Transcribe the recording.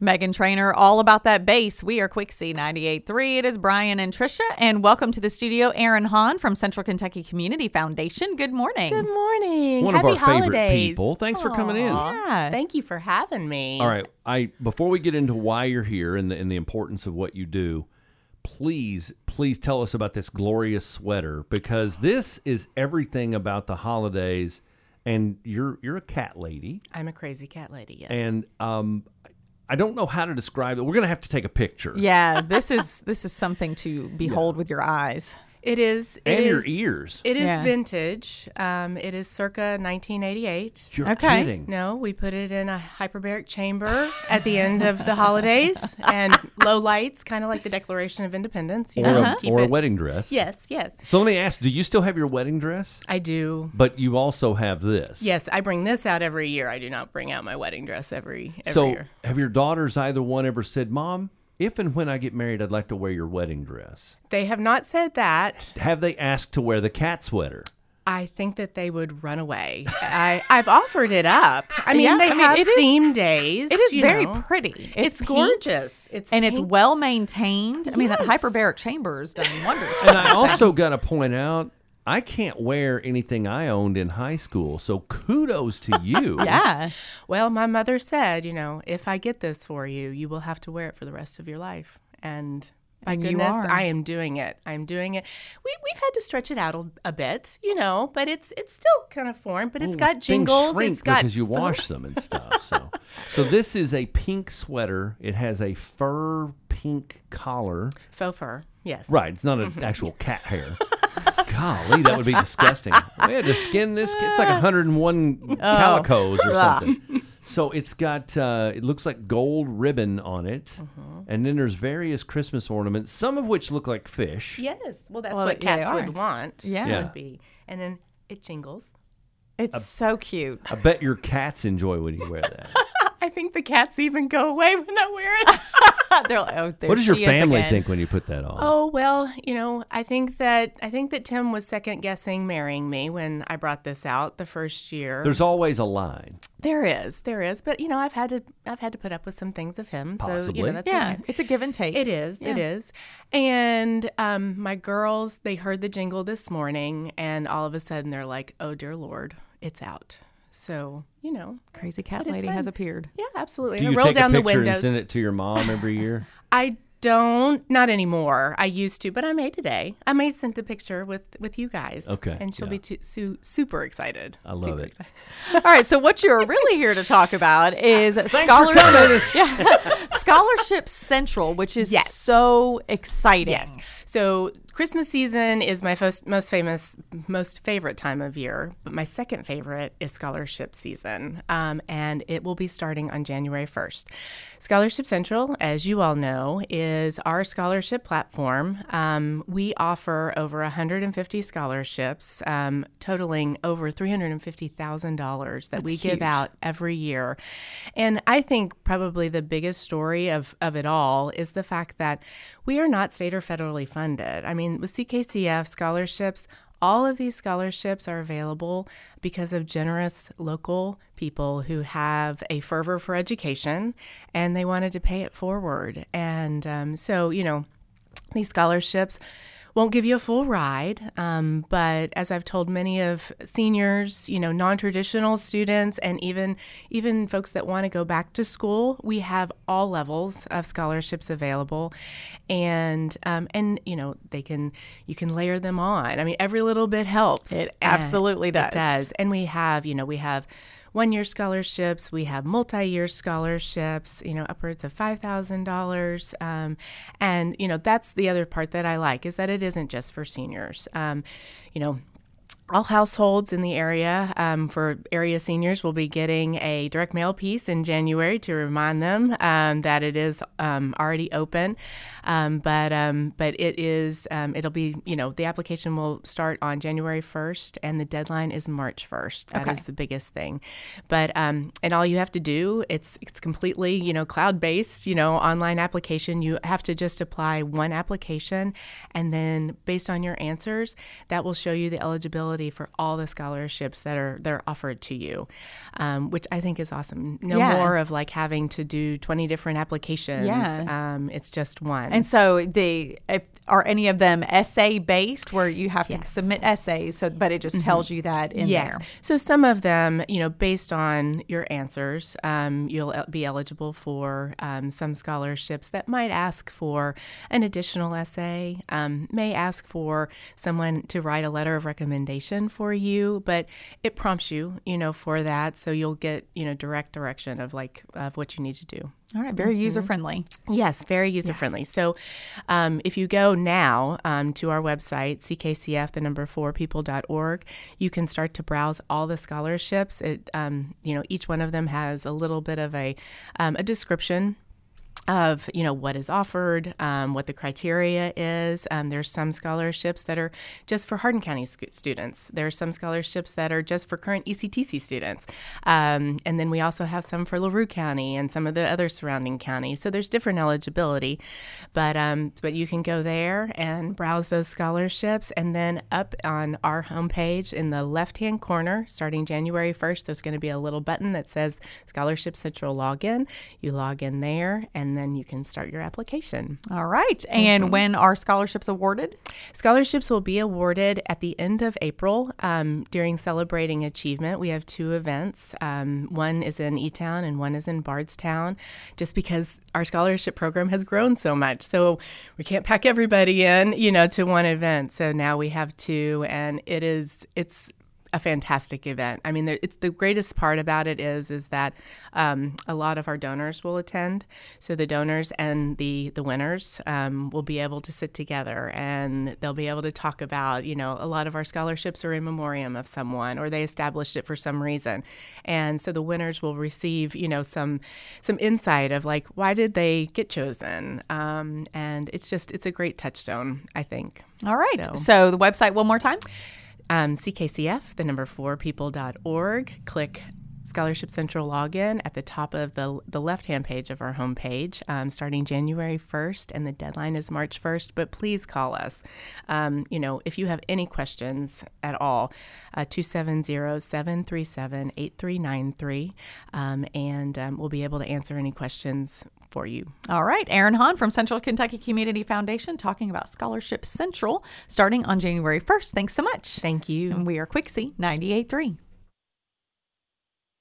Meghan Trainor, all about that bass. We are Quixie 98.3. It is Brian and Trisha, and welcome to the studio, Erin Hahn from Central Kentucky Community Foundation. Good morning. Good morning. One Happy of our holidays. favorite people. Thanks for coming in. Yeah. Thank you for having me. All right, I before we get into why you're here and the and the importance of what you do, please please tell us about this glorious sweater because this is everything about the holidays. And you're you're a cat lady, I'm a crazy cat lady, yes. and um, I don't know how to describe it. We're gonna have to take a picture. Yeah, this is this is something to behold with your eyes. It is. it and your is- ears. It is Yeah. vintage. Um, it is circa 1988. You're Okay. kidding. No, we put it in a hyperbaric chamber at the end of the holidays and low lights, kind of like the Declaration of Independence. You Or, know, a, keep or a wedding dress. Yes, yes, So let me ask: Do you still have your wedding dress? I do. But you also have this. Yes, I bring this out every year. I do not bring out my wedding dress every every So, year. have your daughters either one ever said, "Mom, if and when I get married, I'd like to wear your wedding dress"? They have not said that. Have they asked to wear the cat sweater? I think that they would run away. I, I've offered it up. I mean, Yeah, they I mean, have it is- theme days. It is very know. pretty. It's, pink, gorgeous. It's and it's well maintained. I mean, that hyperbaric chamber has done wonders. And I also got to point out, I can't wear anything I owned in high school. So kudos to you. yeah, Well, my mother said, you know, if I get this for you, you will have to wear it for the rest of your life. And by And goodness. I am doing it. I'm doing it. We, we've had to stretch it out a, a bit, you know, but it's it's still kind of formed. But it's got jingles. shrink It's got because you wash them and stuff. So, so this is a pink sweater. It has a fur pink collar. faux fur. Yes. Right, it's not an Mm-hmm. actual cat hair. Golly, that would be disgusting. We had to skin this. It's like 101 calicos or something. So it's got. Uh, it looks like gold ribbon on it, Mm-hmm. and then there's various Christmas ornaments, some of which look like fish. Yes. Well, that's Well, what cats are. would want. Yeah. Yeah. Would be. And then it jingles. it's so cute. I bet your cats enjoy when you wear that. I think the cats even go away when I wear it. They're like, oh, there what does your family think when you put that on? Oh well, you know, I think that I think that Tim was second guessing marrying me when I brought this out the first year. There's always a line. there is, there is, but you know, I've had to I've had to put up with some things of him. So you Possibly. know, that's Yeah, okay. it's a give and take. It is. It is. And um, my girls, they heard the jingle this morning, and all of a sudden they're like, "Oh dear Lord, it's out." So you know, Crazy cat lady has appeared. yeah, absolutely. Do I you roll take down a the picture and send it to your mom every year? I don't, not anymore. I used to, but I may today. I may send the picture with with you guys. Okay, and she'll yeah. be too, su- super excited. I love Super it. All right, so what you're really here to talk about is coming. scholarship, yeah, scholarship central, which is Yes. so exciting. Yes. So Christmas season is my first, most famous, most favorite time of year. But my second favorite is scholarship season, um, and it will be starting on January first. Scholarship Central, as you all know, is our scholarship platform. Um, we offer over 150 scholarships, um, totaling over $350,000 that we give huge. out every year. And I think probably the biggest story of, of it all is the fact that we are not state or federally funded. I mean, with CKCF scholarships, all of these scholarships are available because of generous local people who have a fervor for education and they wanted to pay it forward. And um, so, you know, these scholarships won't give you a full ride, um, but as I've told many of seniors, you know, non-traditional students, and even even folks that want to go back to school, we have all levels of scholarships available, and um, and you know they can you can layer them on. I mean, every little bit helps. It absolutely does. It does, and we have you know we have one year scholarships, we have multi year scholarships, you know, upwards of $5,000. Um, and, you know, that's the other part that I like is that it isn't just for seniors. Um, you know, all households in the area um, for area seniors will be getting a direct mail piece in January to remind them um, that it is um, already open. Um, but um, but it is um, it'll be you know the application will start on January first and the deadline is March first. That is Okay. the biggest thing. But um, and all you have to do it's it's completely you know cloud based you know online application. You have to just apply one application and then based on your answers that will show you the eligibility eligibility for all the scholarships that are that are offered to you, um, which I think is awesome. No Yeah. more of like having to do twenty different applications. Yeah. um, it's just one. And so the if, are any of them essay based where you have to Yes. Mm-hmm. submit essays so but it just tells you that in Yes. there. So some of them, you know, based on your answers, um, you'll be eligible for um, some scholarships that might ask for an additional essay, um, may ask for someone to write a letter of recommendation for you, but it prompts you, you know, for that. So you'll get, you know, direct direction of like of what you need to do. All right, very Mm-hmm. user friendly. Yes, very user friendly. So, um, if you go now um, to our website, ckcf, the number four people.org, you can start to browse all the scholarships. It, um, you know, each one of them has a little bit of a, um, a description of you know what is offered, um, what the criteria is. Um, there's some scholarships that are just for Hardin County sc- students. There are some scholarships that are just for current ECTC students, um, and then we also have some for LaRue County and some of the other surrounding counties. So there's different eligibility, but um, but you can go there and browse those scholarships, and then up on our homepage in the left-hand corner, starting January 1st, there's going to be a little button that says Scholarship Central Login. You log in there, and then you can start your application. All right. And Mm-hmm. when are scholarships awarded? Scholarships will be awarded at the end of April um, during Celebrating Achievement. We have two events. Um, one is in E Town and one is in Bardstown, just because our scholarship program has grown so much. So we can't pack everybody in, you know, to one event. So now we have two, and it is it's a fantastic event. I mean, there- it's the greatest part about it is is that um, a lot of our donors will attend. So the donors and the the winners um, will be able to sit together and they'll be able to talk about. You know, a lot of our scholarships are in memoriam of someone, or they established it for some reason, and so the winners will receive you know some some insight of like why did they get chosen, um, and it's just it's a great touchstone, I think. All right. So- So, the website one more time. Um, CKCF, the number four people.org. Click Scholarship Central login at the top of the, the left hand page of our homepage um, starting January 1st, and the deadline is March 1st. But please call us. Um, you know, if you have any questions at all, uh, 270 737 8393, and um, we'll be able to answer any questions for you. All right. Erin Hahn from Central Kentucky Community Foundation talking about Scholarship Central starting on January 1st. Thanks so much. Thank you. And we are Quixie 98.3.